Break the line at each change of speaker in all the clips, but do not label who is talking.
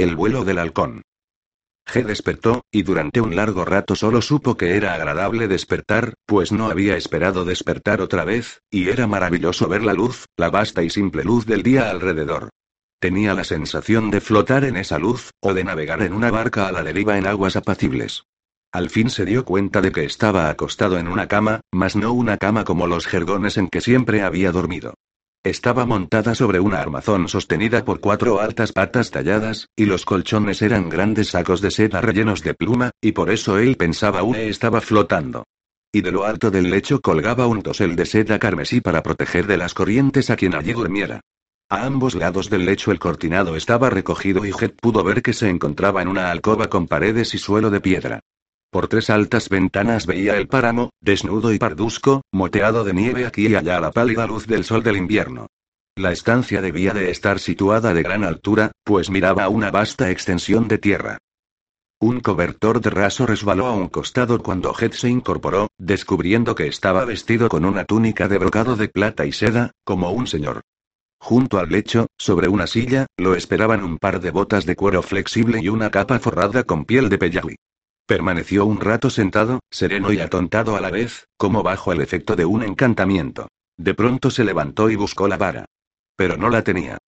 El vuelo del halcón. G despertó, y durante un largo rato solo supo que era agradable despertar, pues no había esperado despertar otra vez, y era maravilloso ver la luz, la vasta y simple luz del día alrededor. Tenía la sensación de flotar en esa luz, o de navegar en una barca a la deriva en aguas apacibles. Al fin se dio cuenta de que estaba acostado en una cama, mas no una cama como los jergones en que siempre había dormido. Estaba montada sobre una armazón sostenida por cuatro altas patas talladas, y los colchones eran grandes sacos de seda rellenos de pluma, y por eso él pensaba que estaba flotando. Y de lo alto del lecho colgaba un dosel de seda carmesí para proteger de las corrientes a quien allí durmiera. A ambos lados del lecho el cortinado estaba recogido y Jet pudo ver que se encontraba en una alcoba con paredes y suelo de piedra. Por tres altas ventanas veía el páramo, desnudo y parduzco, moteado de nieve aquí y allá a la pálida luz del sol del invierno. La estancia debía de estar situada de gran altura, pues miraba una vasta extensión de tierra. Un cobertor de raso resbaló a un costado cuando Jet se incorporó, descubriendo que estaba vestido con una túnica de brocado de plata y seda, como un señor. Junto al lecho, sobre una silla, lo esperaban un par de botas de cuero flexible y una capa forrada con piel de peyali. Permaneció un rato sentado, sereno y atontado a la vez, como bajo el efecto de un encantamiento. De pronto se levantó y buscó la vara. Pero no la tenía.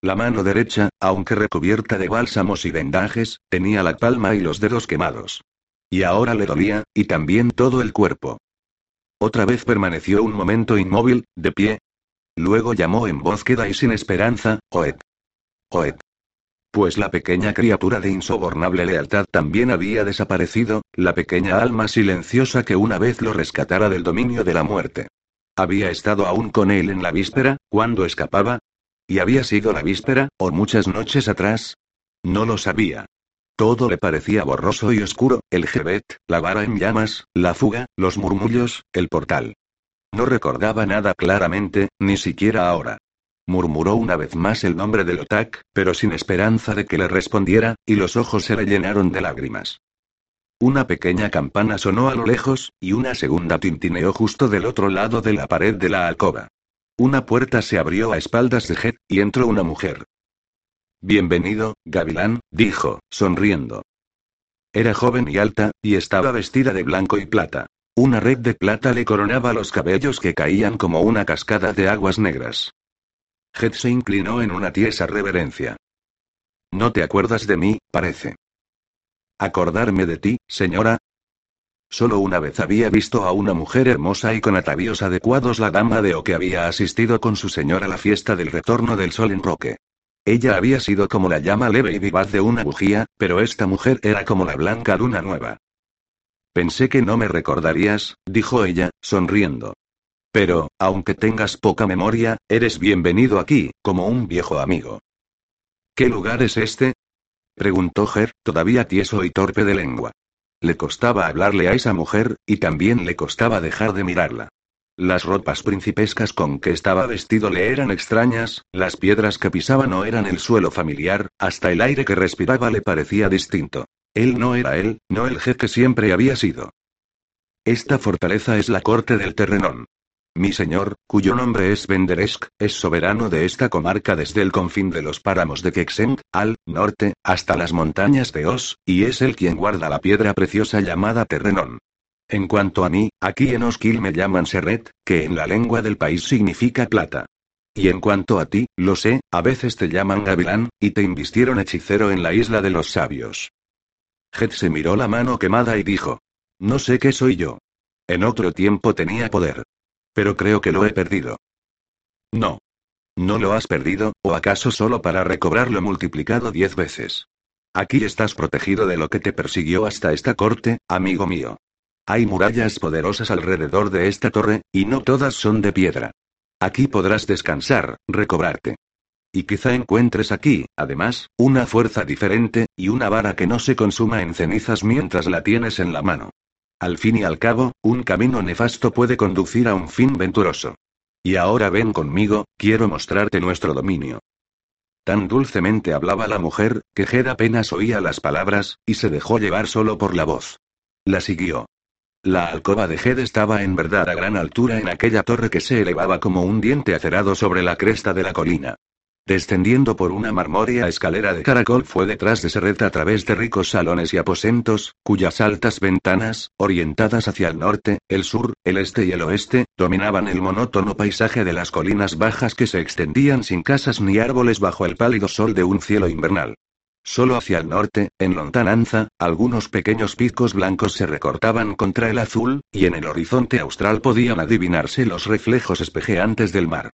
La mano derecha, aunque recubierta de bálsamos y vendajes, tenía la palma y los dedos quemados. Y ahora le dolía, y también todo el cuerpo. Otra vez permaneció un momento inmóvil, de pie. Luego llamó en voz queda y sin esperanza, Oed. Oed. Pues la pequeña criatura de insobornable lealtad también había desaparecido, la pequeña alma silenciosa que una vez lo rescatara del dominio de la muerte. Había estado aún con él en la víspera, cuando escapaba. ¿Y había sido la víspera, o muchas noches atrás? No lo sabía. Todo le parecía borroso y oscuro, el jebet, la vara en llamas, la fuga, los murmullos, el portal. No recordaba nada claramente, ni siquiera ahora. Murmuró una vez más el nombre de Lotak, pero sin esperanza de que le respondiera, y los ojos se le llenaron de lágrimas. Una pequeña campana sonó a lo lejos, y una segunda tintineó justo del otro lado de la pared de la alcoba. Una puerta se abrió a espaldas de Jet, y entró una mujer. Bienvenido, Gavilán, dijo, sonriendo. Era joven y alta, y estaba vestida de blanco y plata. Una red de plata le coronaba los cabellos que caían como una cascada de aguas negras. Jet se inclinó en una tiesa reverencia. No te acuerdas de mí, parece. ¿Acordarme de ti, señora? Solo una vez había visto a una mujer hermosa y con atavíos adecuados la dama de O que había asistido con su señor a la fiesta del retorno del sol en Roque. Ella había sido como la llama leve y vivaz de una bujía, pero esta mujer era como la blanca luna nueva. Pensé que no me recordarías, dijo ella, sonriendo. Pero, aunque tengas poca memoria, eres bienvenido aquí, como un viejo amigo. ¿Qué lugar es este? preguntó Ger, todavía tieso y torpe de lengua. Le costaba hablarle a esa mujer, y también le costaba dejar de mirarla. Las ropas principescas con que estaba vestido le eran extrañas, las piedras que pisaba no eran el suelo familiar, hasta el aire que respiraba le parecía distinto. Él no era él, no el Ger que siempre había sido. Esta fortaleza es la corte del Terrenón. Mi señor, cuyo nombre es Venderesk, es soberano de esta comarca desde el confín de los páramos de Kexeng, al norte, hasta las montañas de Os, y es él quien guarda la piedra preciosa llamada Terrenón. En cuanto a mí, aquí en Osquil me llaman Serret, que en la lengua del país significa plata. Y en cuanto a ti, lo sé, a veces te llaman Gavilán, y te invistieron hechicero en la isla de los sabios. Het se miró la mano quemada y dijo. No sé qué soy yo. En otro tiempo tenía poder. Pero creo que lo he perdido. No. ¿No lo has perdido, o acaso solo para recobrarlo multiplicado diez veces? Aquí estás protegido de lo que te persiguió hasta esta corte, amigo mío. Hay murallas poderosas alrededor de esta torre, y no todas son de piedra. Aquí podrás descansar, recobrarte. Y quizá encuentres aquí, además, una fuerza diferente, y una vara que no se consuma en cenizas mientras la tienes en la mano. Al fin y al cabo, un camino nefasto puede conducir a un fin venturoso. Y ahora ven conmigo, quiero mostrarte nuestro dominio. Tan dulcemente hablaba la mujer, que Jed apenas oía las palabras, y se dejó llevar solo por la voz. La siguió. La alcoba de Jed estaba en verdad a gran altura en aquella torre que se elevaba como un diente acerado sobre la cresta de la colina. Descendiendo por una marmórea escalera de caracol fue detrás de Serret a través de ricos salones y aposentos, cuyas altas ventanas, orientadas hacia el norte, el sur, el este y el oeste, dominaban el monótono paisaje de las colinas bajas que se extendían sin casas ni árboles bajo el pálido sol de un cielo invernal. Solo hacia el norte, en lontananza, algunos pequeños picos blancos se recortaban contra el azul, y en el horizonte austral podían adivinarse los reflejos espejeantes del mar.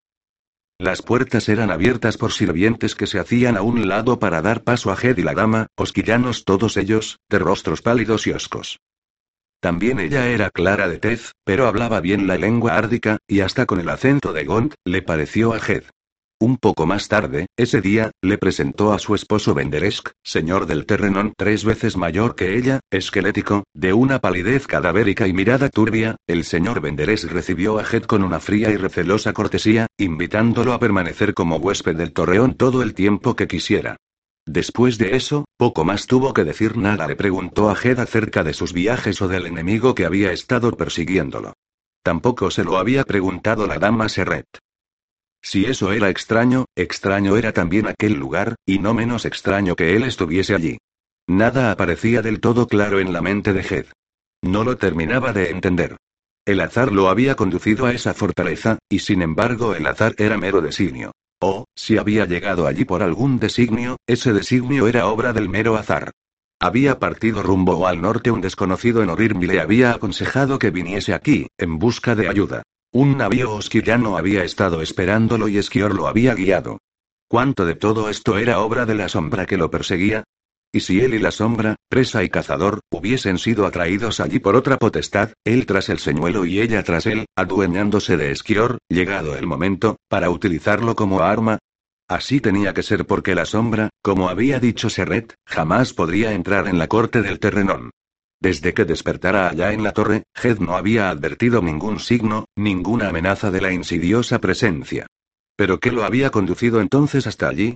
Las puertas eran abiertas por sirvientes que se hacían a un lado para dar paso a Jed y la dama, osquillanos todos ellos, de rostros pálidos y oscos. También ella era clara de tez, pero hablaba bien la lengua árdica, y hasta con el acento de Gont, le pareció a Jed. Un poco más tarde, ese día, le presentó a su esposo Benderesk, señor del Terrenon tres veces mayor que ella, esquelético, de una palidez cadavérica y mirada turbia, el señor Benderesk recibió a Hed con una fría y recelosa cortesía, invitándolo a permanecer como huésped del torreón todo el tiempo que quisiera. Después de eso, poco más tuvo que decir nada le preguntó a Jed acerca de sus viajes o del enemigo que había estado persiguiéndolo. Tampoco se lo había preguntado la dama Serret. Si eso era extraño, extraño era también aquel lugar, y no menos extraño que él estuviese allí. Nada aparecía del todo claro en la mente de Jed. No lo terminaba de entender. El azar lo había conducido a esa fortaleza, y sin embargo el azar era mero designio. O, si había llegado allí por algún designio, ese designio era obra del mero azar. Había partido rumbo al norte un desconocido en Orirm y le había aconsejado que viniese aquí, en busca de ayuda. Un navío osquillano había estado esperándolo y Esquior lo había guiado. ¿Cuánto de todo esto era obra de la sombra que lo perseguía? Y si él y la sombra, presa y cazador, hubiesen sido atraídos allí por otra potestad, él tras el señuelo y ella tras él, adueñándose de Esquior, llegado el momento, para utilizarlo como arma? Así tenía que ser porque la sombra, como había dicho Serret, jamás podría entrar en la corte del Terrenón. Desde que despertara allá en la torre, Jed no había advertido ningún signo, ninguna amenaza de la insidiosa presencia. ¿Pero qué lo había conducido entonces hasta allí?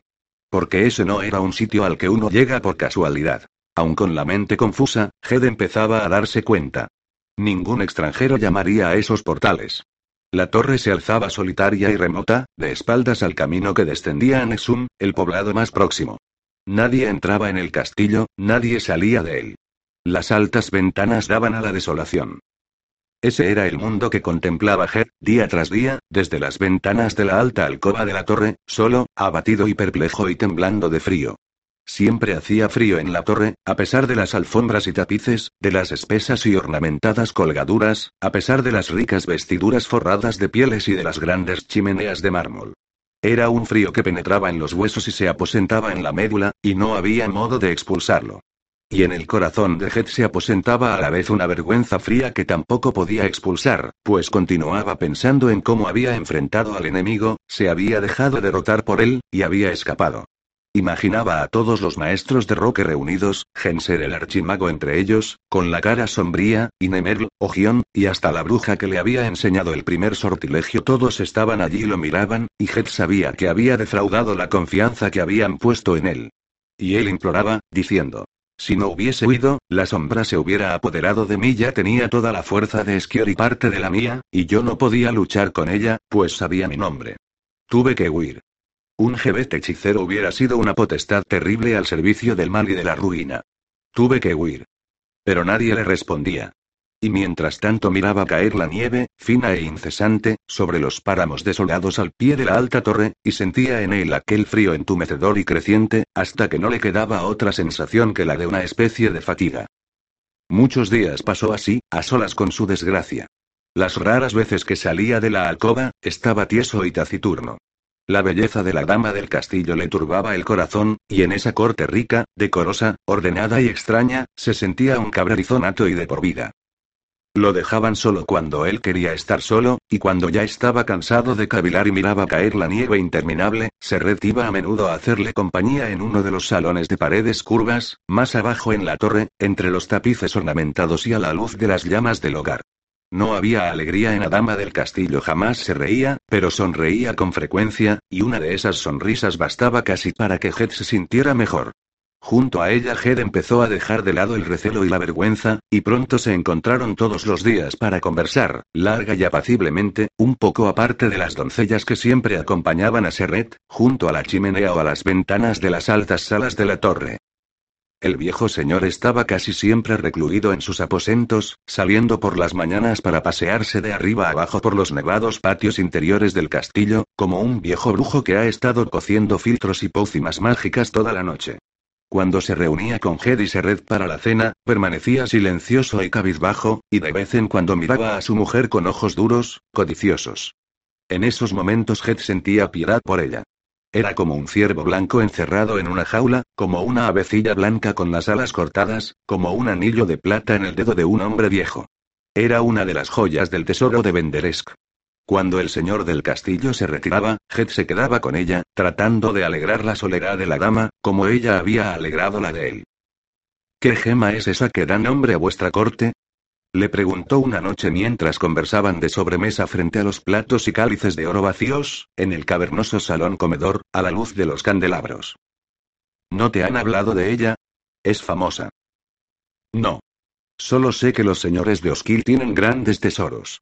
Porque ese no era un sitio al que uno llega por casualidad. Aun con la mente confusa, Jed empezaba a darse cuenta. Ningún extranjero llamaría a esos portales. La torre se alzaba solitaria y remota, de espaldas al camino que descendía a Nexum, el poblado más próximo. Nadie entraba en el castillo, nadie salía de él. Las altas ventanas daban a la desolación. Ese era el mundo que contemplaba Hed, día tras día, desde las ventanas de la alta alcoba de la torre, solo, abatido y perplejo y temblando de frío. Siempre hacía frío en la torre, a pesar de las alfombras y tapices, de las espesas y ornamentadas colgaduras, a pesar de las ricas vestiduras forradas de pieles y de las grandes chimeneas de mármol. Era un frío que penetraba en los huesos y se aposentaba en la médula, y no había modo de expulsarlo. Y en el corazón de Jet se aposentaba a la vez una vergüenza fría que tampoco podía expulsar, pues continuaba pensando en cómo había enfrentado al enemigo, se había dejado derrotar por él, y había escapado. Imaginaba a todos los maestros de Roque reunidos, Genser el archimago entre ellos, con la cara sombría, y Nemerl, Ogión, y hasta la bruja que le había enseñado el primer sortilegio. Todos estaban allí y lo miraban, y Jet sabía que había defraudado la confianza que habían puesto en él. Y él imploraba, diciendo, si no hubiese huido, la sombra se hubiera apoderado de mí. Ya tenía toda la fuerza de Esquior y parte de la mía, y yo no podía luchar con ella, pues sabía mi nombre. Tuve que huir. Un jebet hechicero hubiera sido una potestad terrible al servicio del mal y de la ruina. Tuve que huir. Pero nadie le respondía. Y mientras tanto miraba caer la nieve, fina e incesante, sobre los páramos desolados al pie de la alta torre, y sentía en él aquel frío entumecedor y creciente, hasta que no le quedaba otra sensación que la de una especie de fatiga. Muchos días pasó así, a solas con su desgracia. Las raras veces que salía de la alcoba, estaba tieso y taciturno. La belleza de la dama del castillo le turbaba el corazón, y en esa corte rica, decorosa, ordenada y extraña, se sentía un cabrerizo nato y de por vida. Lo dejaban solo cuando él quería estar solo, y cuando ya estaba cansado de cavilar y miraba caer la nieve interminable, Serret iba a menudo a hacerle compañía en uno de los salones de paredes curvas, más abajo en la torre, entre los tapices ornamentados y a la luz de las llamas del hogar. No había alegría en la dama del castillo, jamás se reía, pero sonreía con frecuencia, y una de esas sonrisas bastaba casi para que Jet se sintiera mejor. Junto a ella Jed empezó a dejar de lado el recelo y la vergüenza, y pronto se encontraron todos los días para conversar, larga y apaciblemente, un poco aparte de las doncellas que siempre acompañaban a Serret, junto a la chimenea o a las ventanas de las altas salas de la torre. El viejo señor estaba casi siempre recluido en sus aposentos, saliendo por las mañanas para pasearse de arriba abajo por los nevados patios interiores del castillo, como un viejo brujo que ha estado cociendo filtros y pócimas mágicas toda la noche. Cuando se reunía con Jed y Serret para la cena, permanecía silencioso y cabizbajo, y de vez en cuando miraba a su mujer con ojos duros, codiciosos. En esos momentos Jed sentía piedad por ella. Era como un ciervo blanco encerrado en una jaula, como una avecilla blanca con las alas cortadas, como un anillo de plata en el dedo de un hombre viejo. Era una de las joyas del tesoro de Benderesk. Cuando el señor del castillo se retiraba, Jet se quedaba con ella, tratando de alegrar la soledad de la dama, como ella había alegrado la de él. ¿Qué gema es esa que da nombre a vuestra corte? Le preguntó una noche mientras conversaban de sobremesa frente a los platos y cálices de oro vacíos, en el cavernoso salón comedor, a la luz de los candelabros. ¿No te han hablado de ella? Es famosa. No. Solo sé que los señores de Osquil tienen grandes tesoros.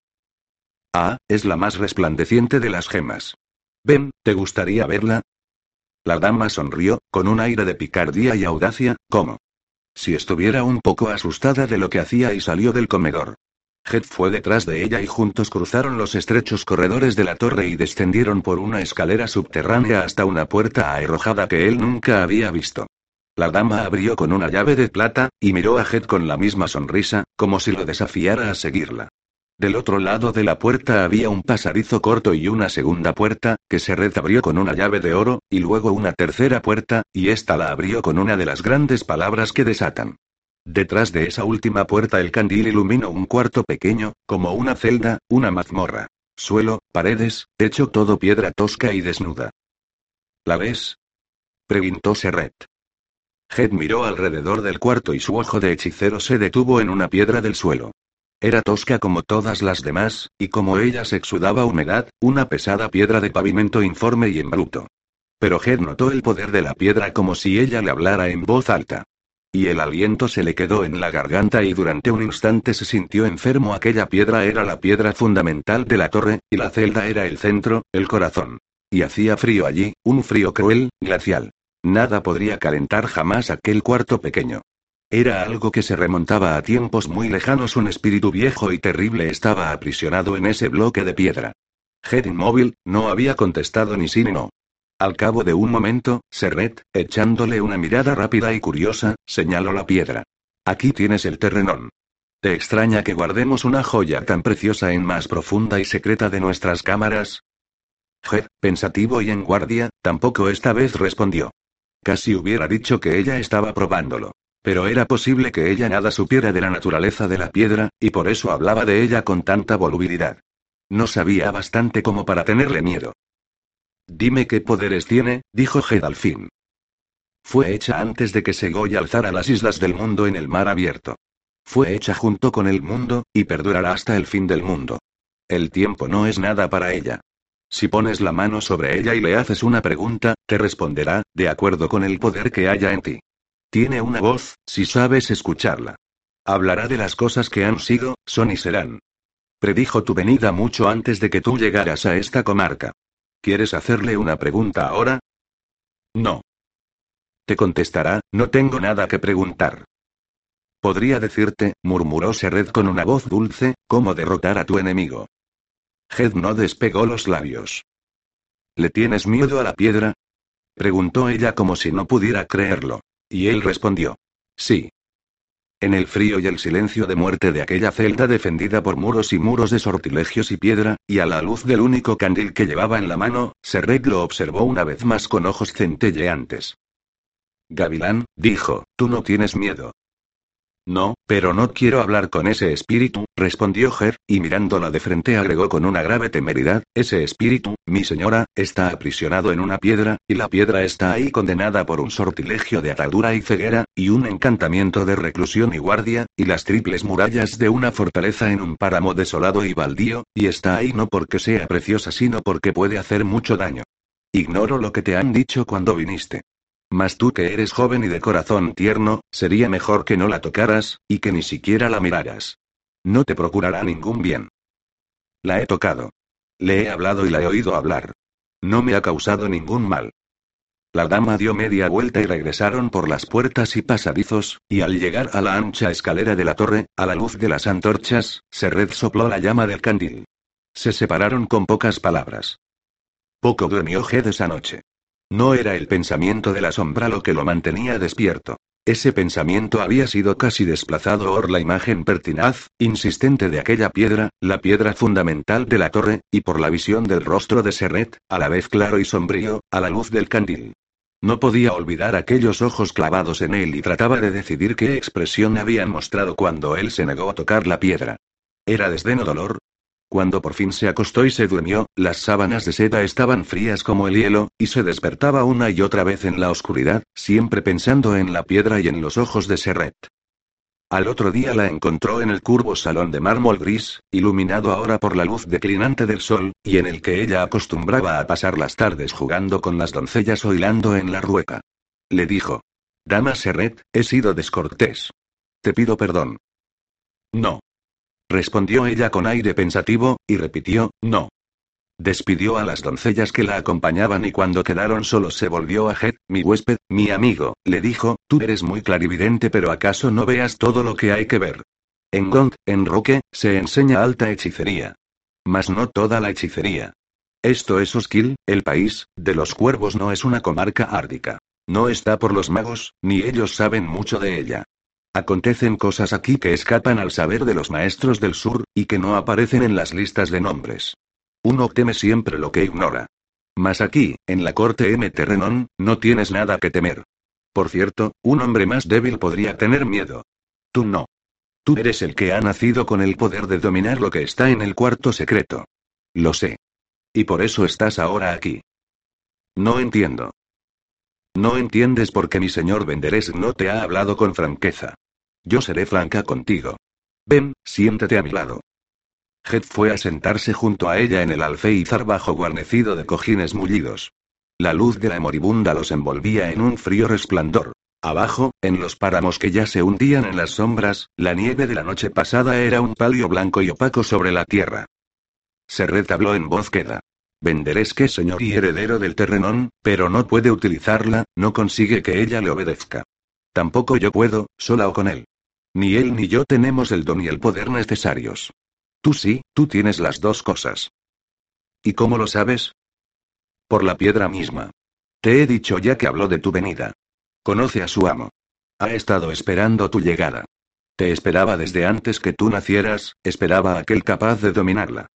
Ah, es la más resplandeciente de las gemas. Ven, ¿te gustaría verla? La dama sonrió, con un aire de picardía y audacia, como si estuviera un poco asustada de lo que hacía y salió del comedor. Jet fue detrás de ella y juntos cruzaron los estrechos corredores de la torre y descendieron por una escalera subterránea hasta una puerta arrojada que él nunca había visto. La dama abrió con una llave de plata, y miró a Jet con la misma sonrisa, como si lo desafiara a seguirla. Del otro lado de la puerta había un pasadizo corto y una segunda puerta, que se abrió con una llave de oro, y luego una tercera puerta, y ésta la abrió con una de las grandes palabras que desatan. Detrás de esa última puerta el candil iluminó un cuarto pequeño, como una celda, una mazmorra. Suelo, paredes, techo todo piedra tosca y desnuda. ¿La ves? preguntó Serret. Jed miró alrededor del cuarto y su ojo de hechicero se detuvo en una piedra del suelo. Era tosca como todas las demás, y como ella se exudaba humedad, una pesada piedra de pavimento informe y en bruto. Pero Jed notó el poder de la piedra como si ella le hablara en voz alta. Y el aliento se le quedó en la garganta y durante un instante se sintió enfermo. Aquella piedra era la piedra fundamental de la torre, y la celda era el centro, el corazón. Y hacía frío allí, un frío cruel, glacial. Nada podría calentar jamás aquel cuarto pequeño. Era algo que se remontaba a tiempos muy lejanos. Un espíritu viejo y terrible estaba aprisionado en ese bloque de piedra. Jed inmóvil, no había contestado ni sí ni no. Al cabo de un momento, Serret, echándole una mirada rápida y curiosa, señaló la piedra. Aquí tienes el terrenón. ¿Te extraña que guardemos una joya tan preciosa en más profunda y secreta de nuestras cámaras? Jed, pensativo y en guardia, tampoco esta vez respondió. Casi hubiera dicho que ella estaba probándolo. Pero era posible que ella nada supiera de la naturaleza de la piedra, y por eso hablaba de ella con tanta volubilidad. No sabía bastante como para tenerle miedo. Dime qué poderes tiene, dijo Jed al fin. Fue hecha antes de que Segoy alzara las islas del mundo en el mar abierto. Fue hecha junto con el mundo, y perdurará hasta el fin del mundo. El tiempo no es nada para ella. Si pones la mano sobre ella y le haces una pregunta, te responderá, de acuerdo con el poder que haya en ti. Tiene una voz, si sabes escucharla. Hablará de las cosas que han sido, son y serán. Predijo tu venida mucho antes de que tú llegaras a esta comarca. ¿Quieres hacerle una pregunta ahora? No. Te contestará, no tengo nada que preguntar. Podría decirte, murmuró Serred con una voz dulce, cómo derrotar a tu enemigo. Jed no despegó los labios. ¿Le tienes miedo a la piedra? preguntó ella como si no pudiera creerlo. Y él respondió. Sí. En el frío y el silencio de muerte de aquella celda defendida por muros y muros de sortilegios y piedra, y a la luz del único candil que llevaba en la mano, Serreg lo observó una vez más con ojos centelleantes. Gavilán, dijo, tú no tienes miedo. No, pero no quiero hablar con ese espíritu, respondió Ger, y mirándola de frente agregó con una grave temeridad, ese espíritu, mi señora, está aprisionado en una piedra, y la piedra está ahí condenada por un sortilegio de atadura y ceguera, y un encantamiento de reclusión y guardia, y las triples murallas de una fortaleza en un páramo desolado y baldío, y está ahí no porque sea preciosa sino porque puede hacer mucho daño. Ignoro lo que te han dicho cuando viniste. Mas tú que eres joven y de corazón tierno, sería mejor que no la tocaras, y que ni siquiera la miraras. No te procurará ningún bien. La he tocado. Le he hablado y la he oído hablar. No me ha causado ningún mal. La dama dio media vuelta y regresaron por las puertas y pasadizos, y al llegar a la ancha escalera de la torre, a la luz de las antorchas, Serred sopló la llama del candil. Se separaron con pocas palabras. Poco durmió Ged esa noche. No era el pensamiento de la sombra lo que lo mantenía despierto. Ese pensamiento había sido casi desplazado por la imagen pertinaz, insistente de aquella piedra, la piedra fundamental de la torre, y por la visión del rostro de Serret, a la vez claro y sombrío, a la luz del candil. No podía olvidar aquellos ojos clavados en él y trataba de decidir qué expresión habían mostrado cuando él se negó a tocar la piedra. ¿Era desdén o dolor? Cuando por fin se acostó y se durmió, las sábanas de seda estaban frías como el hielo, y se despertaba una y otra vez en la oscuridad, siempre pensando en la piedra y en los ojos de Serret. Al otro día la encontró en el curvo salón de mármol gris, iluminado ahora por la luz declinante del sol, y en el que ella acostumbraba a pasar las tardes jugando con las doncellas o hilando en la rueca. Le dijo. Dama Serret, he sido descortés. Te pido perdón. No respondió ella con aire pensativo, y repitió, no. Despidió a las doncellas que la acompañaban y cuando quedaron solos se volvió a Jet, mi huésped, mi amigo, le dijo, tú eres muy clarividente pero acaso no veas todo lo que hay que ver. En Gong, en Roque, se enseña alta hechicería. Mas no toda la hechicería. Esto es Osquil, el país, de los cuervos no es una comarca árdica. No está por los magos, ni ellos saben mucho de ella. Acontecen cosas aquí que escapan al saber de los maestros del sur, y que no aparecen en las listas de nombres. Uno teme siempre lo que ignora. Mas aquí, en la corte M. Terrenón, no tienes nada que temer. Por cierto, un hombre más débil podría tener miedo. Tú no. Tú eres el que ha nacido con el poder de dominar lo que está en el cuarto secreto. Lo sé. Y por eso estás ahora aquí. No entiendo. No entiendes por qué mi señor Venderes no te ha hablado con franqueza. Yo seré franca contigo. Ven, siéntate a mi lado. Jet fue a sentarse junto a ella en el alféizar bajo guarnecido de cojines mullidos. La luz de la moribunda los envolvía en un frío resplandor. Abajo, en los páramos que ya se hundían en las sombras, la nieve de la noche pasada era un palio blanco y opaco sobre la tierra. Se retabló en voz queda. Venderes que señor y heredero del terrenón, pero no puede utilizarla, no consigue que ella le obedezca. Tampoco yo puedo, sola o con él. Ni él ni yo tenemos el don y el poder necesarios. Tú sí, tú tienes las dos cosas. ¿Y cómo lo sabes? Por la piedra misma. Te he dicho ya que habló de tu venida. Conoce a su amo. Ha estado esperando tu llegada. Te esperaba desde antes que tú nacieras, esperaba a aquel capaz de dominarla.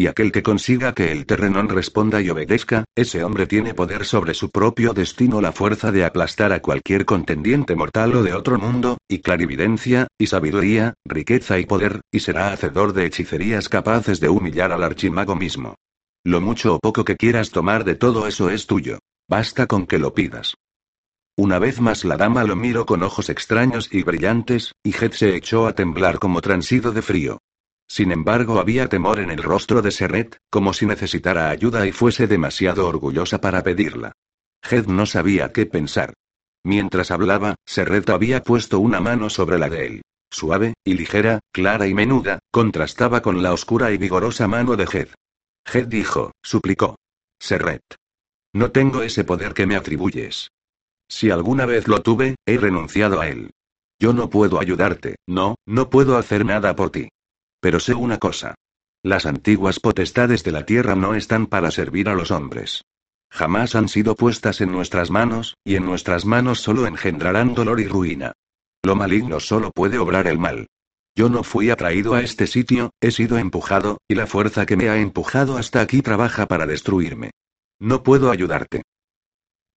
Y aquel que consiga que el terrenón responda y obedezca, ese hombre tiene poder sobre su propio destino, la fuerza de aplastar a cualquier contendiente mortal o de otro mundo, y clarividencia, y sabiduría, riqueza y poder, y será hacedor de hechicerías capaces de humillar al archimago mismo. Lo mucho o poco que quieras tomar de todo eso es tuyo. Basta con que lo pidas. Una vez más la dama lo miró con ojos extraños y brillantes, y Jet se echó a temblar como transido de frío. Sin embargo, había temor en el rostro de Serret, como si necesitara ayuda y fuese demasiado orgullosa para pedirla. Head no sabía qué pensar. Mientras hablaba, Serret había puesto una mano sobre la de él. Suave, y ligera, clara y menuda, contrastaba con la oscura y vigorosa mano de Head. Head dijo, suplicó. Serret. No tengo ese poder que me atribuyes. Si alguna vez lo tuve, he renunciado a él. Yo no puedo ayudarte, no, no puedo hacer nada por ti. Pero sé una cosa. Las antiguas potestades de la tierra no están para servir a los hombres. Jamás han sido puestas en nuestras manos, y en nuestras manos solo engendrarán dolor y ruina. Lo maligno solo puede obrar el mal. Yo no fui atraído a este sitio, he sido empujado, y la fuerza que me ha empujado hasta aquí trabaja para destruirme. No puedo ayudarte.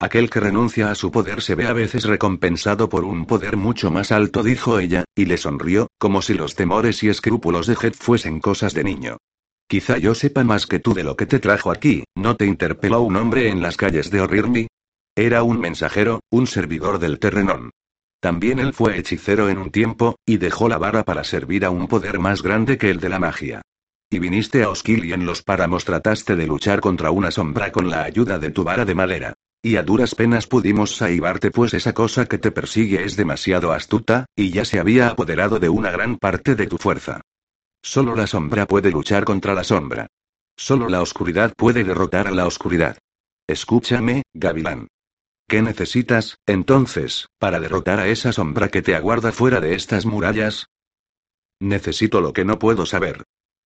Aquel que renuncia a su poder se ve a veces recompensado por un poder mucho más alto, dijo ella, y le sonrió, como si los temores y escrúpulos de Head fuesen cosas de niño. Quizá yo sepa más que tú de lo que te trajo aquí, ¿no te interpeló un hombre en las calles de Orrirmi? Era un mensajero, un servidor del terrenón. También él fue hechicero en un tiempo, y dejó la vara para servir a un poder más grande que el de la magia. Y viniste a Osquil y en los páramos trataste de luchar contra una sombra con la ayuda de tu vara de madera. Y a duras penas pudimos salvarte pues esa cosa que te persigue es demasiado astuta, y ya se había apoderado de una gran parte de tu fuerza. Solo la sombra puede luchar contra la sombra. Solo la oscuridad puede derrotar a la oscuridad. Escúchame, Gavilán. ¿Qué necesitas, entonces, para derrotar a esa sombra que te aguarda fuera de estas murallas? Necesito lo que no puedo saber.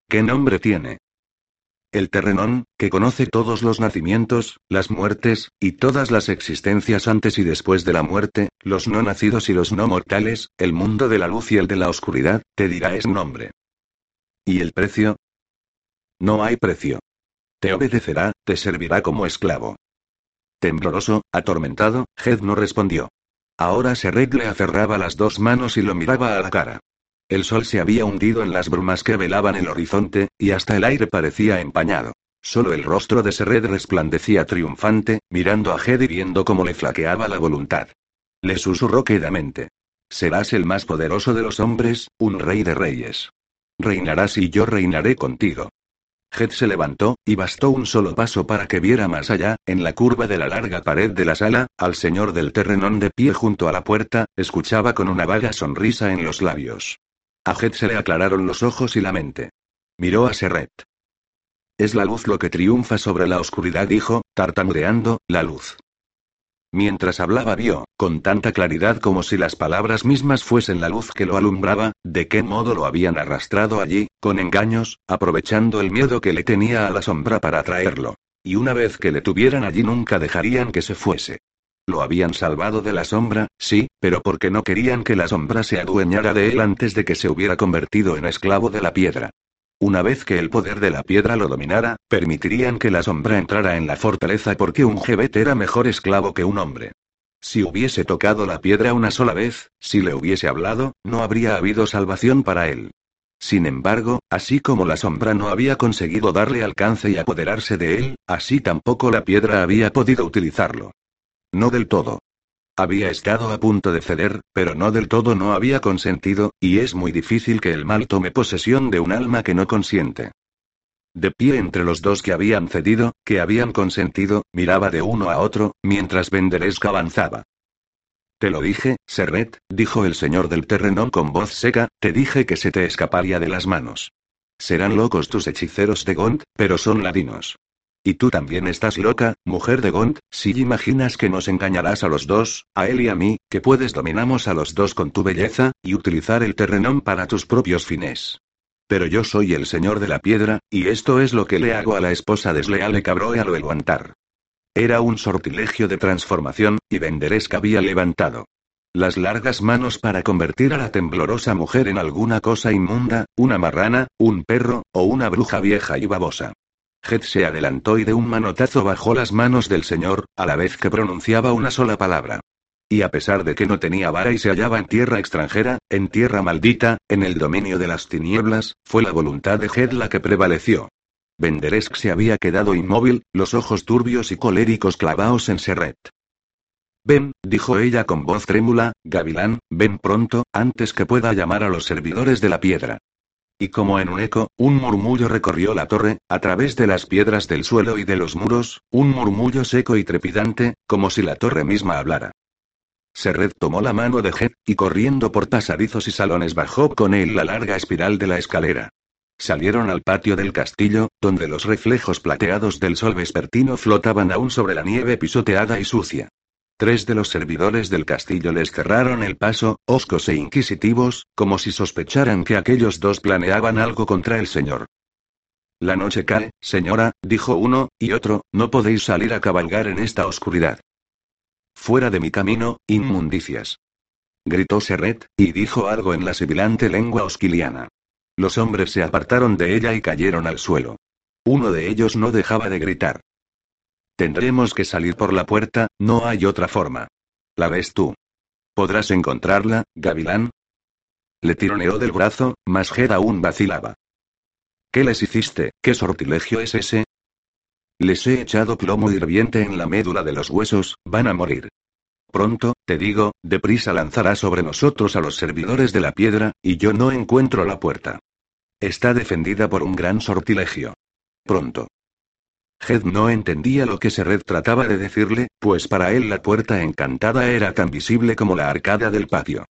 ¿Qué nombre tiene? El terrenón, que conoce todos los nacimientos, las muertes, y todas las existencias antes y después de la muerte, los no nacidos y los no mortales, el mundo de la luz y el de la oscuridad, te dirá es nombre. ¿Y el precio? No hay precio. Te obedecerá, te servirá como esclavo. Tembloroso, atormentado, Jed no respondió. Ahora Serret le aferraba las dos manos y lo miraba a la cara. El sol se había hundido en las brumas que velaban el horizonte, y hasta el aire parecía empañado. Solo el rostro de Serred resplandecía triunfante, mirando a Jed y viendo cómo le flaqueaba la voluntad. Le susurró quedamente. Serás el más poderoso de los hombres, un rey de reyes. Reinarás y yo reinaré contigo. Jed se levantó, y bastó un solo paso para que viera más allá, en la curva de la larga pared de la sala, al señor del terrenón de pie junto a la puerta, escuchaba con una vaga sonrisa en los labios. A Jet se le aclararon los ojos y la mente. Miró a Serret. Es la luz lo que triunfa sobre la oscuridad, dijo, tartamudeando, la luz. Mientras hablaba vio, con tanta claridad como si las palabras mismas fuesen la luz que lo alumbraba, de qué modo lo habían arrastrado allí, con engaños, aprovechando el miedo que le tenía a la sombra para atraerlo. Y una vez que le tuvieran allí nunca dejarían que se fuese. Lo habían salvado de la sombra, sí, pero porque no querían que la sombra se adueñara de él antes de que se hubiera convertido en esclavo de la piedra. Una vez que el poder de la piedra lo dominara, permitirían que la sombra entrara en la fortaleza porque un Jebet era mejor esclavo que un hombre. Si hubiese tocado la piedra una sola vez, si le hubiese hablado, no habría habido salvación para él. Sin embargo, así como la sombra no había conseguido darle alcance y apoderarse de él, así tampoco la piedra había podido utilizarlo. No del todo. Había estado a punto de ceder, pero no del todo no había consentido, y es muy difícil que el mal tome posesión de un alma que no consiente. De pie entre los dos que habían cedido, que habían consentido, miraba de uno a otro, mientras Venderesca avanzaba. Te lo dije, Serret, dijo el señor del terreno con voz seca, te dije que se te escaparía de las manos. Serán locos tus hechiceros de Gont, pero son ladinos. Y tú también estás loca, mujer de Gont, si imaginas que nos engañarás a los dos, a él y a mí, que puedes dominamos a los dos con tu belleza, y utilizar el terrenón para tus propios fines. Pero yo soy el señor de la piedra, y esto es lo que le hago a la esposa desleal de Cabroe a lo Eluantar. Era un sortilegio de transformación, y Venderesca había levantado las largas manos para convertir a la temblorosa mujer en alguna cosa inmunda, una marrana, un perro, o una bruja vieja y babosa. Jet se adelantó y de un manotazo bajó las manos del señor, a la vez que pronunciaba una sola palabra. Y a pesar de que no tenía vara y se hallaba en tierra extranjera, en tierra maldita, en el dominio de las tinieblas, fue la voluntad de Jet la que prevaleció. Venderesk se había quedado inmóvil, los ojos turbios y coléricos clavados en Serret. Ven, dijo ella con voz trémula, Gavilán, ven pronto, antes que pueda llamar a los servidores de la piedra. Y como en un eco, un murmullo recorrió la torre, a través de las piedras del suelo y de los muros, un murmullo seco y trepidante, como si la torre misma hablara. Serred tomó la mano de Jet, y corriendo por pasadizos y salones bajó con él la larga espiral de la escalera. Salieron al patio del castillo, donde los reflejos plateados del sol vespertino flotaban aún sobre la nieve pisoteada y sucia. Tres de los servidores del castillo les cerraron el paso, oscos e inquisitivos, como si sospecharan que aquellos dos planeaban algo contra el señor. La noche cae, señora, dijo uno, y otro, no podéis salir a cabalgar en esta oscuridad. Fuera de mi camino, inmundicias. Gritó Serret, y dijo algo en la sibilante lengua osquiliana. Los hombres se apartaron de ella y cayeron al suelo. Uno de ellos no dejaba de gritar. Tendremos que salir por la puerta, no hay otra forma. ¿La ves tú? ¿Podrás encontrarla, Gavilán? Le tironeó del brazo, mas Jed aún vacilaba. ¿Qué les hiciste? ¿Qué sortilegio es ese? Les he echado plomo hirviente en la médula de los huesos, van a morir. Pronto, te digo, deprisa lanzará sobre nosotros a los servidores de la piedra, y yo no encuentro la puerta. Está defendida por un gran sortilegio. Pronto. Jed no entendía lo que Serred trataba de decirle, pues para él la puerta encantada era tan visible como la arcada del patio.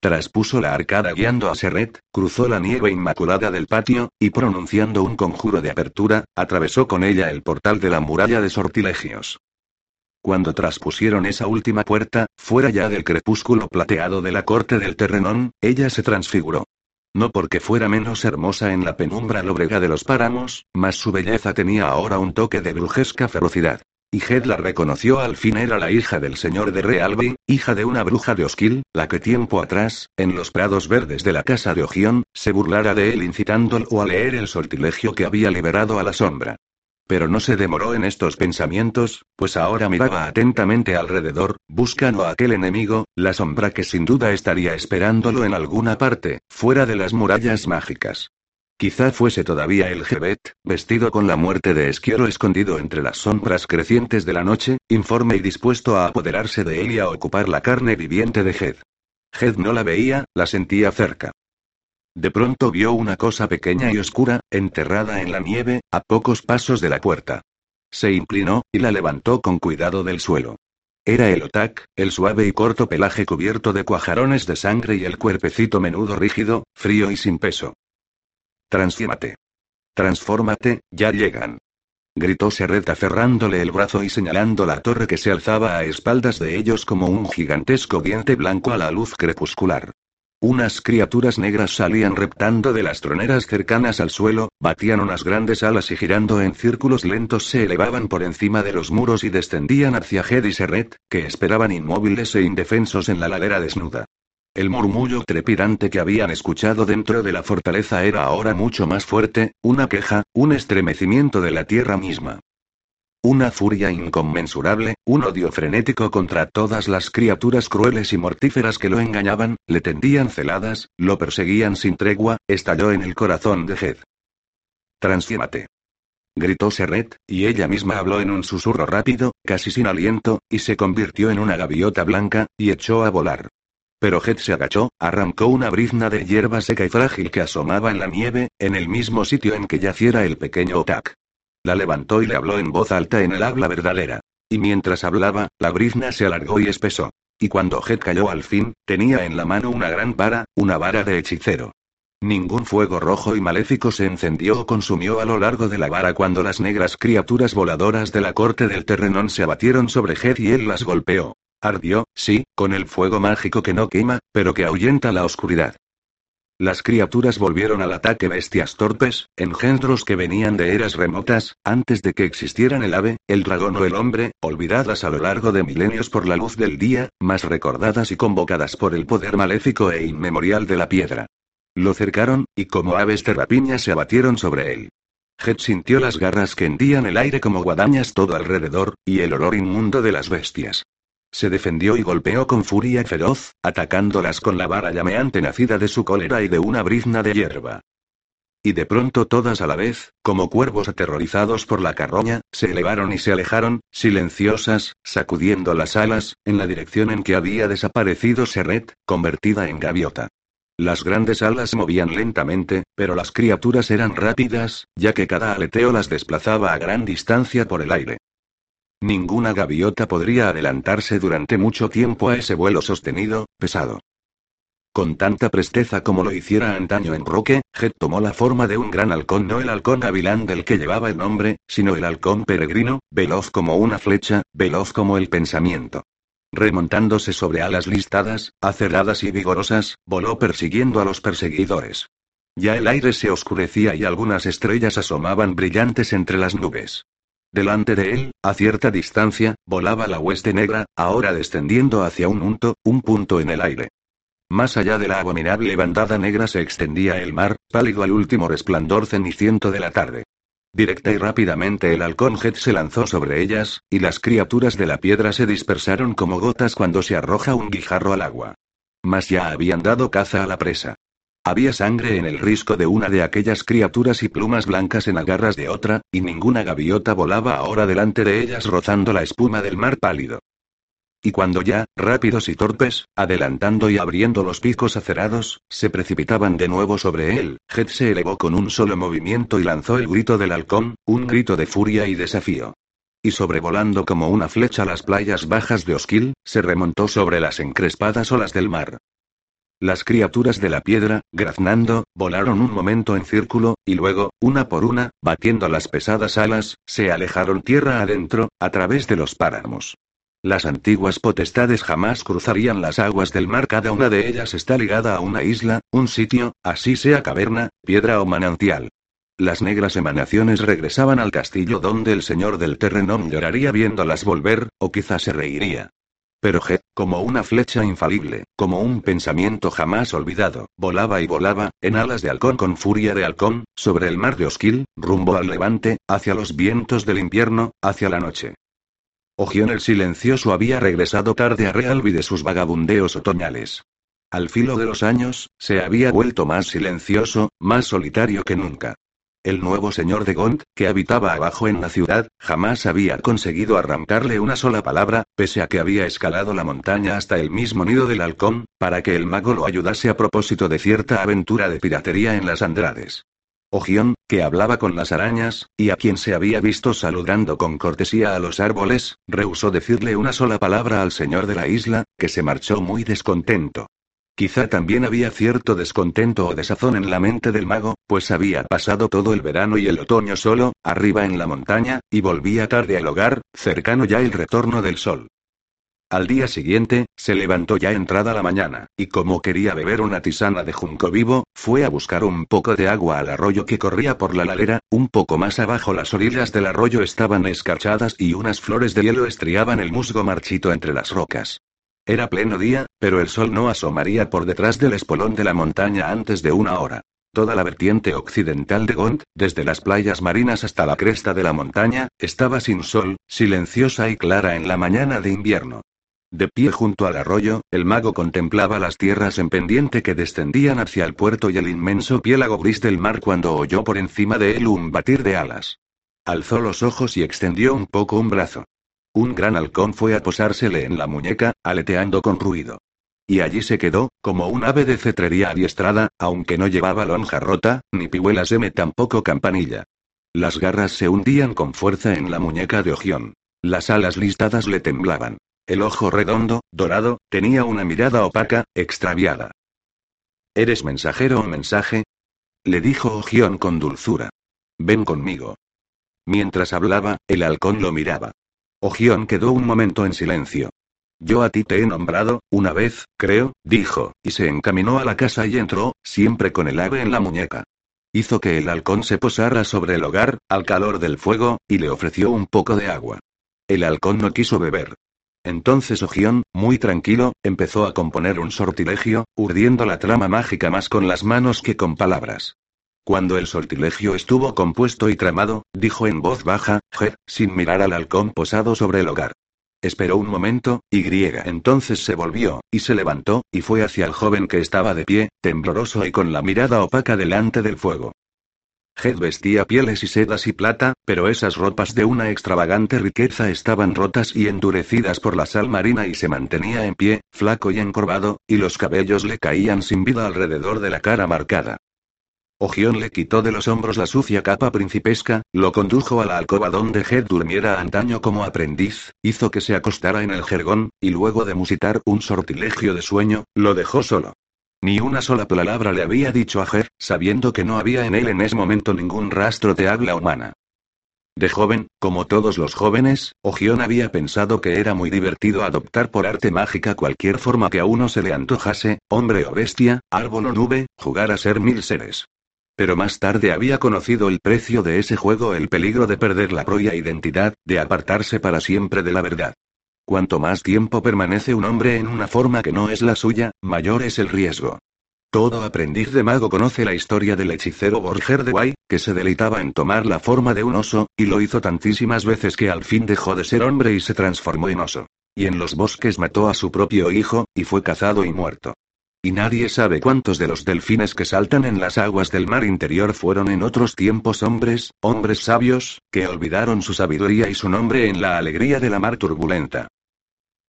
Traspuso la arcada guiando a Serret, cruzó la nieve inmaculada del patio, y pronunciando un conjuro de apertura, atravesó con ella el portal de la muralla de sortilegios. Cuando traspusieron esa última puerta, fuera ya del crepúsculo plateado de la corte del terrenón, ella se transfiguró. No porque fuera menos hermosa en la penumbra lóbrega de los páramos, mas su belleza tenía ahora un toque de brujesca ferocidad. Y Jed la reconoció al fin era la hija del señor de Realby, hija de una bruja de Osquil, la que tiempo atrás, en los prados verdes de la casa de Ogión, se burlara de él incitándolo a leer el sortilegio que había liberado a la sombra. Pero no se demoró en estos pensamientos, pues ahora miraba atentamente alrededor, buscando a aquel enemigo, la sombra que sin duda estaría esperándolo en alguna parte, fuera de las murallas mágicas. Quizá fuese todavía el Jebet, vestido con la muerte de Esquiero escondido entre las sombras crecientes de la noche, informe y dispuesto a apoderarse de él y a ocupar la carne viviente de Jed. Jed no la veía, la sentía cerca. De pronto vio una cosa pequeña y oscura, enterrada en la nieve, a pocos pasos de la puerta. Se inclinó, y la levantó con cuidado del suelo. Era el otak, el suave y corto pelaje cubierto de cuajarones de sangre y el cuerpecito menudo rígido, frío y sin peso. Transfírmate. Transfórmate, ya llegan. Gritó Serret aferrándole el brazo y señalando la torre que se alzaba a espaldas de ellos como un gigantesco diente blanco a la luz crepuscular. Unas criaturas negras salían reptando de las troneras cercanas al suelo, batían unas grandes alas y girando en círculos lentos se elevaban por encima de los muros y descendían hacia Jed y Serret, que esperaban inmóviles e indefensos en la ladera desnuda. El murmullo trepidante que habían escuchado dentro de la fortaleza era ahora mucho más fuerte, una queja, un estremecimiento de la tierra misma. Una furia inconmensurable, un odio frenético contra todas las criaturas crueles y mortíferas que lo engañaban, le tendían celadas, lo perseguían sin tregua, estalló en el corazón de Jed. Transfírmate. Gritó Serret, y ella misma habló en un susurro rápido, casi sin aliento, y se convirtió en una gaviota blanca, y echó a volar. Pero Jet se agachó, arrancó una brizna de hierba seca y frágil que asomaba en la nieve, en el mismo sitio en que yaciera el pequeño Otak. La levantó y le habló en voz alta en el habla verdadera. Y mientras hablaba, la brizna se alargó y espesó. Y cuando Jet cayó al fin, tenía en la mano una gran vara, una vara de hechicero. Ningún fuego rojo y maléfico se encendió o consumió a lo largo de la vara cuando las negras criaturas voladoras de la corte del terrenón se abatieron sobre Jet y él las golpeó. Ardió, sí, con el fuego mágico que no quema, pero que ahuyenta la oscuridad. Las criaturas volvieron al ataque bestias torpes, engendros que venían de eras remotas, antes de que existieran el ave, el dragón o el hombre, olvidadas a lo largo de milenios por la luz del día, más recordadas y convocadas por el poder maléfico e inmemorial de la piedra. Lo cercaron, y como aves de se abatieron sobre él. Het sintió las garras que hendían el aire como guadañas todo alrededor, y el olor inmundo de las bestias. Se defendió y golpeó con furia feroz, atacándolas con la vara llameante nacida de su cólera y de una brizna de hierba. Y de pronto todas a la vez, como cuervos aterrorizados por la carroña, se elevaron y se alejaron, silenciosas, sacudiendo las alas, en la dirección en que había desaparecido Serret, convertida en gaviota. Las grandes alas se movían lentamente, pero las criaturas eran rápidas, ya que cada aleteo las desplazaba a gran distancia por el aire. Ninguna gaviota podría adelantarse durante mucho tiempo a ese vuelo sostenido, pesado. Con tanta presteza como lo hiciera antaño en Roque, Jet tomó la forma de un gran halcón, no el halcón gavilán del que llevaba el nombre, sino el halcón peregrino, veloz como una flecha, veloz como el pensamiento. Remontándose sobre alas listadas, acerradas y vigorosas, voló persiguiendo a los perseguidores. Ya el aire se oscurecía y algunas estrellas asomaban brillantes entre las nubes. Delante de él, a cierta distancia, volaba la hueste negra, ahora descendiendo hacia un punto, un punto en el aire. Más allá de la abominable bandada negra se extendía el mar, pálido al último resplandor ceniciento de la tarde. Directa y rápidamente el halcón Jet se lanzó sobre ellas, y las criaturas de la piedra se dispersaron como gotas cuando se arroja un guijarro al agua. Mas ya habían dado caza a la presa. Había sangre en el risco de una de aquellas criaturas y plumas blancas en agarras de otra, y ninguna gaviota volaba ahora delante de ellas rozando la espuma del mar pálido. Y cuando ya, rápidos y torpes, adelantando y abriendo los picos acerados, se precipitaban de nuevo sobre él, Jet se elevó con un solo movimiento y lanzó el grito del halcón, un grito de furia y desafío. Y sobrevolando como una flecha las playas bajas de Osquil, se remontó sobre las encrespadas olas del mar. Las criaturas de la piedra, graznando, volaron un momento en círculo, y luego, una por una, batiendo las pesadas alas, se alejaron tierra adentro, a través de los páramos. Las antiguas potestades jamás cruzarían las aguas del mar, cada una de ellas está ligada a una isla, un sitio, así sea caverna, piedra o manantial. Las negras emanaciones regresaban al castillo donde el señor del terreno lloraría viéndolas volver, o quizá se reiría. Pero Jet, como una flecha infalible, como un pensamiento jamás olvidado, volaba y volaba, en alas de halcón con furia de halcón, sobre el mar de Osquil, rumbo al levante, hacia los vientos del invierno, hacia la noche. Ogión el silencioso había regresado tarde a Realby de sus vagabundeos otoñales. Al filo de los años, se había vuelto más silencioso, más solitario que nunca. El nuevo señor de Gont, que habitaba abajo en la ciudad, jamás había conseguido arrancarle una sola palabra, pese a que había escalado la montaña hasta el mismo nido del halcón, para que el mago lo ayudase a propósito de cierta aventura de piratería en las Andrades. Ogión, que hablaba con las arañas, y a quien se había visto saludando con cortesía a los árboles, rehusó decirle una sola palabra al señor de la isla, que se marchó muy descontento. Quizá también había cierto descontento o desazón en la mente del mago, pues había pasado todo el verano y el otoño solo, arriba en la montaña, y volvía tarde al hogar, cercano ya el retorno del sol. Al día siguiente, se levantó ya entrada la mañana, y como quería beber una tisana de junco vivo, fue a buscar un poco de agua al arroyo que corría por la ladera, un poco más abajo las orillas del arroyo estaban escarchadas y unas flores de hielo estriaban el musgo marchito entre las rocas. Era pleno día, pero el sol no asomaría por detrás del espolón de la montaña antes de una hora. Toda la vertiente occidental de Gont, desde las playas marinas hasta la cresta de la montaña, estaba sin sol, silenciosa y clara en la mañana de invierno. De pie junto al arroyo, el mago contemplaba las tierras en pendiente que descendían hacia el puerto y el inmenso piélago gris del mar cuando oyó por encima de él un batir de alas. Alzó los ojos y extendió un poco un brazo. Un gran halcón fue a posársele en la muñeca, aleteando con ruido. Y allí se quedó, como un ave de cetrería adiestrada, aunque no llevaba lonja rota, ni pihuelas M tampoco campanilla. Las garras se hundían con fuerza en la muñeca de Ogión. Las alas listadas le temblaban. El ojo redondo, dorado, tenía una mirada opaca, extraviada. ¿Eres mensajero o mensaje? Le dijo Ogión con dulzura. Ven conmigo. Mientras hablaba, el halcón lo miraba. Ogión quedó un momento en silencio. Yo a ti te he nombrado, una vez, creo, dijo, y se encaminó a la casa y entró, siempre con el ave en la muñeca. Hizo que el halcón se posara sobre el hogar, al calor del fuego, y le ofreció un poco de agua. El halcón no quiso beber. Entonces Ogión, muy tranquilo, empezó a componer un sortilegio, urdiendo la trama mágica más con las manos que con palabras. Cuando el sortilegio estuvo compuesto y tramado, dijo en voz baja, Jet, sin mirar al halcón posado sobre el hogar. Esperó un momento, y griega entonces se volvió, y se levantó, y fue hacia el joven que estaba de pie, tembloroso y con la mirada opaca delante del fuego. Jet vestía pieles y sedas y plata, pero esas ropas de una extravagante riqueza estaban rotas y endurecidas por la sal marina y se mantenía en pie, flaco y encorvado, y los cabellos le caían sin vida alrededor de la cara marcada. Ogión le quitó de los hombros la sucia capa principesca, lo condujo a la alcoba donde Hed durmiera antaño como aprendiz, hizo que se acostara en el jergón, y luego de musitar un sortilegio de sueño, lo dejó solo. Ni una sola palabra le había dicho a Hed, sabiendo que no había en él en ese momento ningún rastro de habla humana. De joven, como todos los jóvenes, Ogión había pensado que era muy divertido adoptar por arte mágica cualquier forma que a uno se le antojase, hombre o bestia, árbol o nube, jugar a ser mil seres. Pero más tarde había conocido el precio de ese juego, el peligro de perder la propia identidad, de apartarse para siempre de la verdad. Cuanto más tiempo permanece un hombre en una forma que no es la suya, mayor es el riesgo. Todo aprendiz de mago conoce la historia del hechicero Borger de Guay, que se deleitaba en tomar la forma de un oso, y lo hizo tantísimas veces que al fin dejó de ser hombre y se transformó en oso. Y en los bosques mató a su propio hijo, y fue cazado y muerto. Y nadie sabe cuántos de los delfines que saltan en las aguas del mar interior fueron en otros tiempos hombres, hombres sabios, que olvidaron su sabiduría y su nombre en la alegría de la mar turbulenta.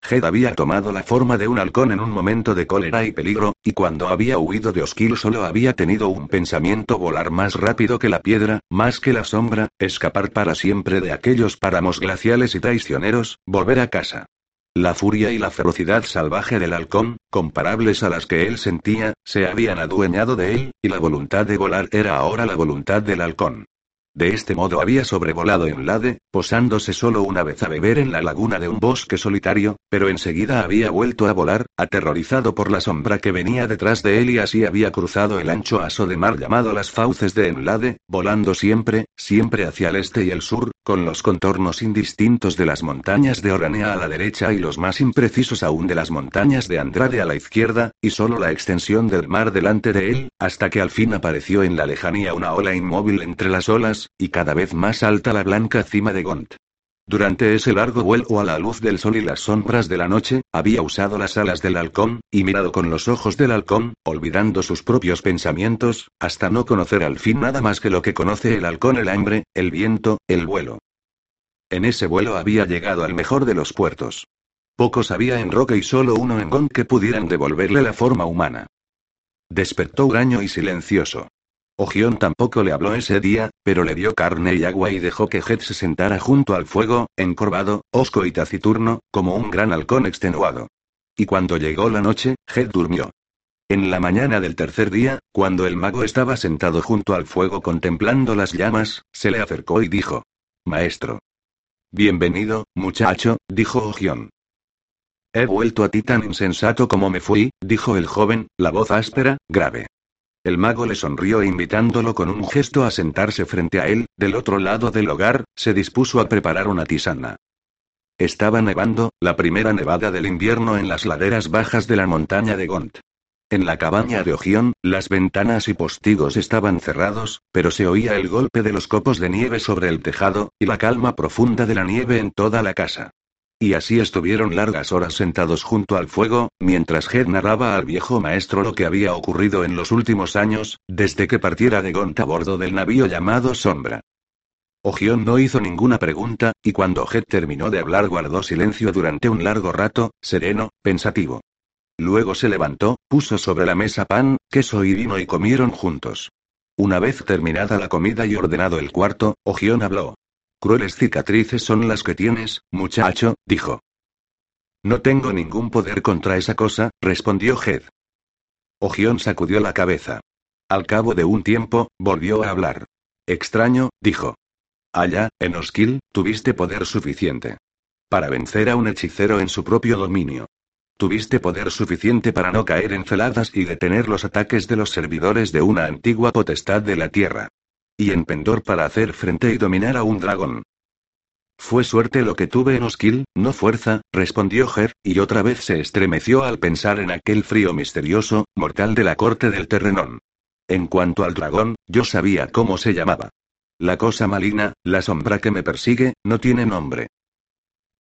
Jed había tomado la forma de un halcón en un momento de cólera y peligro, y cuando había huido de Osquil solo había tenido un pensamiento volar más rápido que la piedra, más que la sombra, escapar para siempre de aquellos páramos glaciales y traicioneros, volver a casa. La furia y la ferocidad salvaje del halcón, comparables a las que él sentía, se habían adueñado de él, y la voluntad de volar era ahora la voluntad del halcón. De este modo había sobrevolado en Lade, posándose solo una vez a beber en la laguna de un bosque solitario, pero enseguida había vuelto a volar, aterrorizado por la sombra que venía detrás de él y así había cruzado el ancho aso de mar llamado las fauces de Enlade, volando siempre, siempre hacia el este y el sur, con los contornos indistintos de las montañas de Oranea a la derecha y los más imprecisos aún de las montañas de Andrade a la izquierda, y solo la extensión del mar delante de él, hasta que al fin apareció en la lejanía una ola inmóvil entre las olas, y cada vez más alta la blanca cima de Gont. Durante ese largo vuelo a la luz del sol y las sombras de la noche, había usado las alas del halcón, y mirado con los ojos del halcón, olvidando sus propios pensamientos, hasta no conocer al fin nada más que lo que conoce el halcón el hambre, el viento, el vuelo. En ese vuelo había llegado al mejor de los puertos. Pocos había en Roque y solo uno en Gont que pudieran devolverle la forma humana. Despertó huraño y silencioso. Ogión tampoco le habló ese día, pero le dio carne y agua y dejó que Jet se sentara junto al fuego, encorvado, osco y taciturno, como un gran halcón extenuado. Y cuando llegó la noche, Jet durmió. En la mañana del tercer día, cuando el mago estaba sentado junto al fuego contemplando las llamas, se le acercó y dijo: Maestro. Bienvenido, muchacho, dijo Ogión. He vuelto a ti tan insensato como me fui, dijo el joven, la voz áspera, grave. El mago le sonrió invitándolo con un gesto a sentarse frente a él, del otro lado del hogar, se dispuso a preparar una tisana. Estaba nevando, la primera nevada del invierno en las laderas bajas de la montaña de Gont. En la cabaña de Ogión, las ventanas y postigos estaban cerrados, pero se oía el golpe de los copos de nieve sobre el tejado, y la calma profunda de la nieve en toda la casa. Y así estuvieron largas horas sentados junto al fuego, mientras Jed narraba al viejo maestro lo que había ocurrido en los últimos años, desde que partiera de Gont a bordo del navío llamado Sombra. Ogión no hizo ninguna pregunta, y cuando Jed terminó de hablar guardó silencio durante un largo rato, sereno, pensativo. Luego se levantó, puso sobre la mesa pan, queso y vino y comieron juntos. Una vez terminada la comida y ordenado el cuarto, Ogión habló. Crueles cicatrices son las que tienes, muchacho, dijo. No tengo ningún poder contra esa cosa, respondió Jed. Ogión sacudió la cabeza. Al cabo de un tiempo, volvió a hablar. Extraño, dijo. Allá, en Osquil, tuviste poder suficiente. Para vencer a un hechicero en su propio dominio. Tuviste poder suficiente para no caer en celadas y detener los ataques de los servidores de una antigua potestad de la tierra. Y en Pendor para hacer frente y dominar a un dragón. Fue suerte lo que tuve en Osquil, no fuerza, respondió Ger, y otra vez se estremeció al pensar en aquel frío misterioso, mortal de la corte del terrenón. En cuanto al dragón, yo sabía cómo se llamaba. La cosa maligna, la sombra que me persigue, no tiene nombre.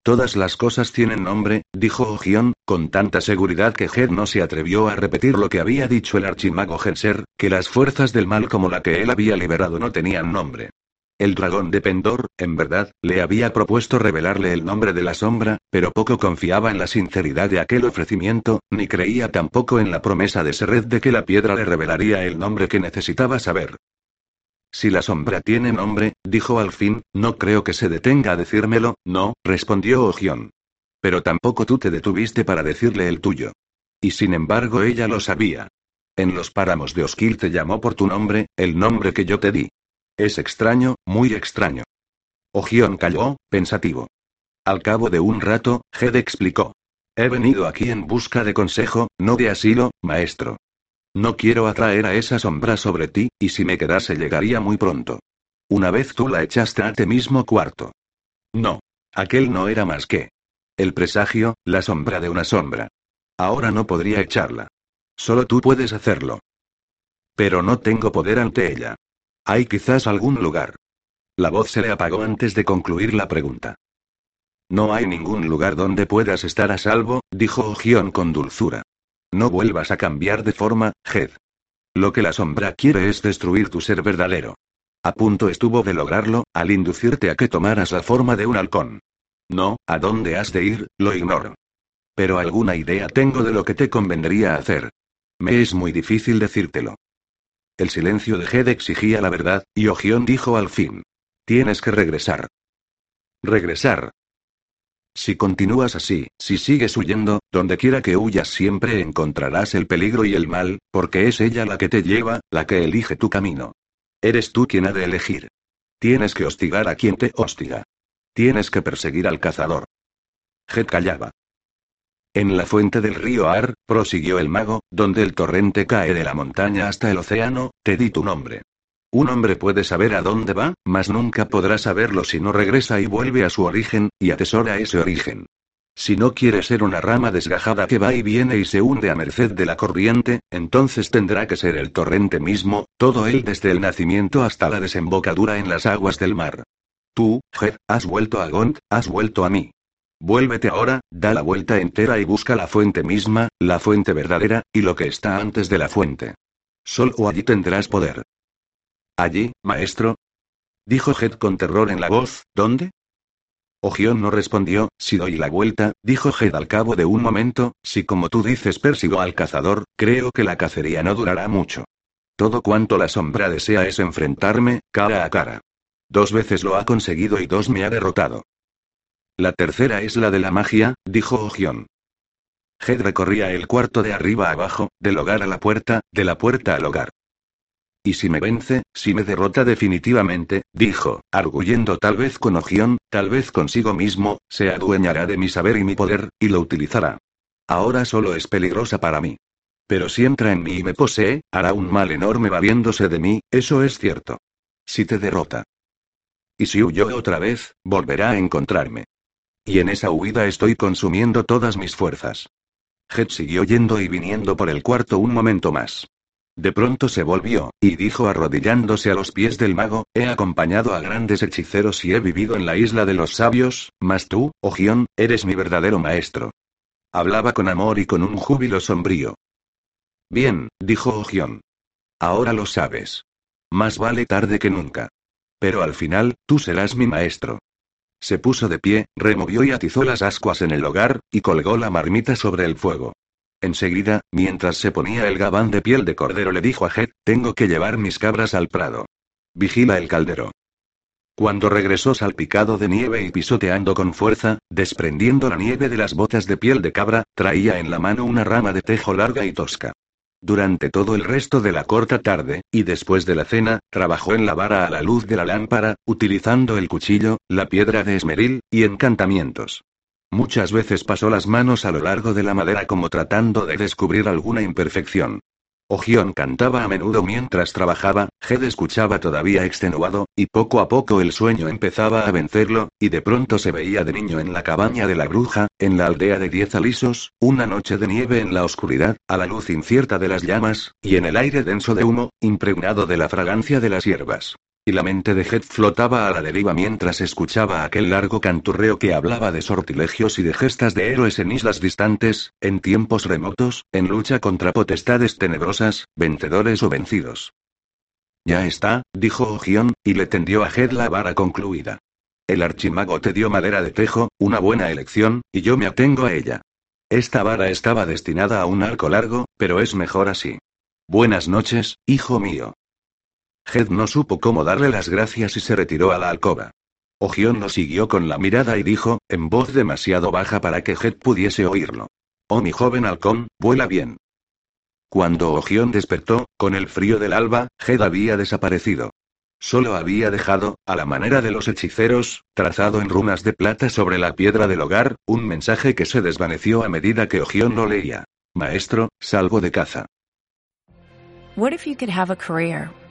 Todas las cosas tienen nombre, dijo Ogión, con tanta seguridad que Jed no se atrevió a repetir lo que había dicho el archimago Genser, que las fuerzas del mal como la que él había liberado no tenían nombre. El dragón de Pendor, en verdad, le había propuesto revelarle el nombre de la sombra, pero poco confiaba en la sinceridad de aquel ofrecimiento, ni creía tampoco en la promesa de Serred de que la piedra le revelaría el nombre que necesitaba saber. Si la sombra tiene nombre, dijo al fin, no creo que se detenga a decírmelo, no, respondió Ogión. Pero tampoco tú te detuviste para decirle el tuyo. Y sin embargo ella lo sabía. En los páramos de Osquil te llamó por tu nombre, el nombre que yo te di. Es extraño, muy extraño. Ogión calló, pensativo. Al cabo de un rato, Jed explicó. He venido aquí en busca de consejo, no de asilo, maestro. No quiero atraer a esa sombra sobre ti, y si me quedase llegaría muy pronto. Una vez tú la echaste a ti mismo cuarto. No. Aquel no era más que. El presagio, la sombra de una sombra. Ahora no podría echarla. Solo tú puedes hacerlo. pero no tengo poder ante ella. ¿Hay quizás algún lugar? La voz se le apagó antes de concluir la pregunta. No hay ningún lugar donde puedas estar a salvo, dijo Ogión con dulzura. No vuelvas a cambiar de forma, Jed. Lo que la sombra quiere es destruir tu ser verdadero. A punto estuvo de lograrlo, al inducirte a que tomaras la forma de un halcón. No, ¿a dónde has de ir? Lo ignoro. Pero alguna idea tengo de lo que te convendría hacer. Me es muy difícil decírtelo. El silencio de Jed exigía la verdad, y Ogión dijo al fin. Tienes que regresar. Regresar. Si continúas así, si sigues huyendo, donde quiera que huyas siempre encontrarás el peligro y el mal, porque es ella la que te lleva, la que elige tu camino. Eres tú quien ha de elegir. Tienes que hostigar a quien te hostiga. Tienes que perseguir al cazador. Jet callaba. En la fuente del río Ar, prosiguió el mago, donde el torrente cae de la montaña hasta el océano, te di tu nombre. Un hombre puede saber a dónde va, mas nunca podrá saberlo si no regresa y vuelve a su origen, y atesora ese origen. Si no quiere ser una rama desgajada que va y viene y se hunde a merced de la corriente, entonces tendrá que ser el torrente mismo, todo él desde el nacimiento hasta la desembocadura en las aguas del mar. Tú, Jed, has vuelto a Gont, has vuelto a mí. Vuélvete ahora, da la vuelta entera y busca la fuente misma, la fuente verdadera, y lo que está antes de la fuente. Solo allí tendrás poder. Allí, maestro. Dijo Jed con terror en la voz, ¿dónde? Ogión no respondió, si doy la vuelta, dijo Jed al cabo de un momento, si como tú dices persigo al cazador, creo que la cacería no durará mucho. Todo cuanto la sombra desea es enfrentarme, cara a cara. Dos veces lo ha conseguido y dos me ha derrotado. La tercera es la de la magia, dijo Ogión. Jed recorría el cuarto de arriba abajo, del hogar a la puerta, de la puerta al hogar. Y si me vence, si me derrota definitivamente, dijo, arguyendo tal vez con Ogión, tal vez consigo mismo, se adueñará de mi saber y mi poder, y lo utilizará. Ahora solo es peligrosa para mí. Pero si entra en mí y me posee, hará un mal enorme valiéndose de mí, eso es cierto. Si te derrota. Y si huyó otra vez, volverá a encontrarme. Y en esa huida estoy consumiendo todas mis fuerzas. Jet siguió yendo y viniendo por el cuarto un momento más. De pronto se volvió, y dijo arrodillándose a los pies del mago, he acompañado a grandes hechiceros y he vivido en la isla de los sabios, mas tú, Ogión, eres mi verdadero maestro. Hablaba con amor y con un júbilo sombrío. Bien, dijo Ogión. Ahora lo sabes. Más vale tarde que nunca. Pero al final, tú serás mi maestro. Se puso de pie, removió y atizó las ascuas en el hogar, y colgó la marmita sobre el fuego. Enseguida, mientras se ponía el gabán de piel de cordero, le dijo a Jet, tengo que llevar mis cabras al prado. Vigila el caldero. Cuando regresó salpicado de nieve y pisoteando con fuerza, desprendiendo la nieve de las botas de piel de cabra, traía en la mano una rama de tejo larga y tosca. Durante todo el resto de la corta tarde, y después de la cena, trabajó en la vara a la luz de la lámpara, utilizando el cuchillo, la piedra de esmeril, y encantamientos. Muchas veces pasó las manos a lo largo de la madera como tratando de descubrir alguna imperfección. Ogión cantaba a menudo mientras trabajaba, Jed escuchaba todavía extenuado, y poco a poco el sueño empezaba a vencerlo, y de pronto se veía de niño en la cabaña de la bruja, en la aldea de Diez Alisos, una noche de nieve en la oscuridad, a la luz incierta de las llamas, y en el aire denso de humo, impregnado de la fragancia de las hierbas. Y la mente de Jet flotaba a la deriva mientras escuchaba aquel largo canturreo que hablaba de sortilegios y de gestas de héroes en islas distantes, en tiempos remotos, en lucha contra potestades tenebrosas, vencedores o vencidos. Ya está, dijo Ogión, y le tendió a Jet la vara concluida. El archimago te dio madera de tejo, una buena elección, y yo me atengo a ella. Esta vara estaba destinada a un arco largo, pero es mejor así. Buenas noches, hijo mío. Jed no supo cómo darle las gracias y se retiró a la alcoba. Ogión lo siguió con la mirada y dijo, en voz demasiado baja para que Jed pudiese oírlo. Oh mi joven halcón, vuela bien. Cuando Ogión despertó, con el frío del alba, Jed había desaparecido. Solo había dejado, a la manera de los hechiceros, trazado en runas de plata sobre la piedra del hogar, un mensaje que se desvaneció a medida que Ogión lo leía. Maestro, salgo de caza.
What if you could have a career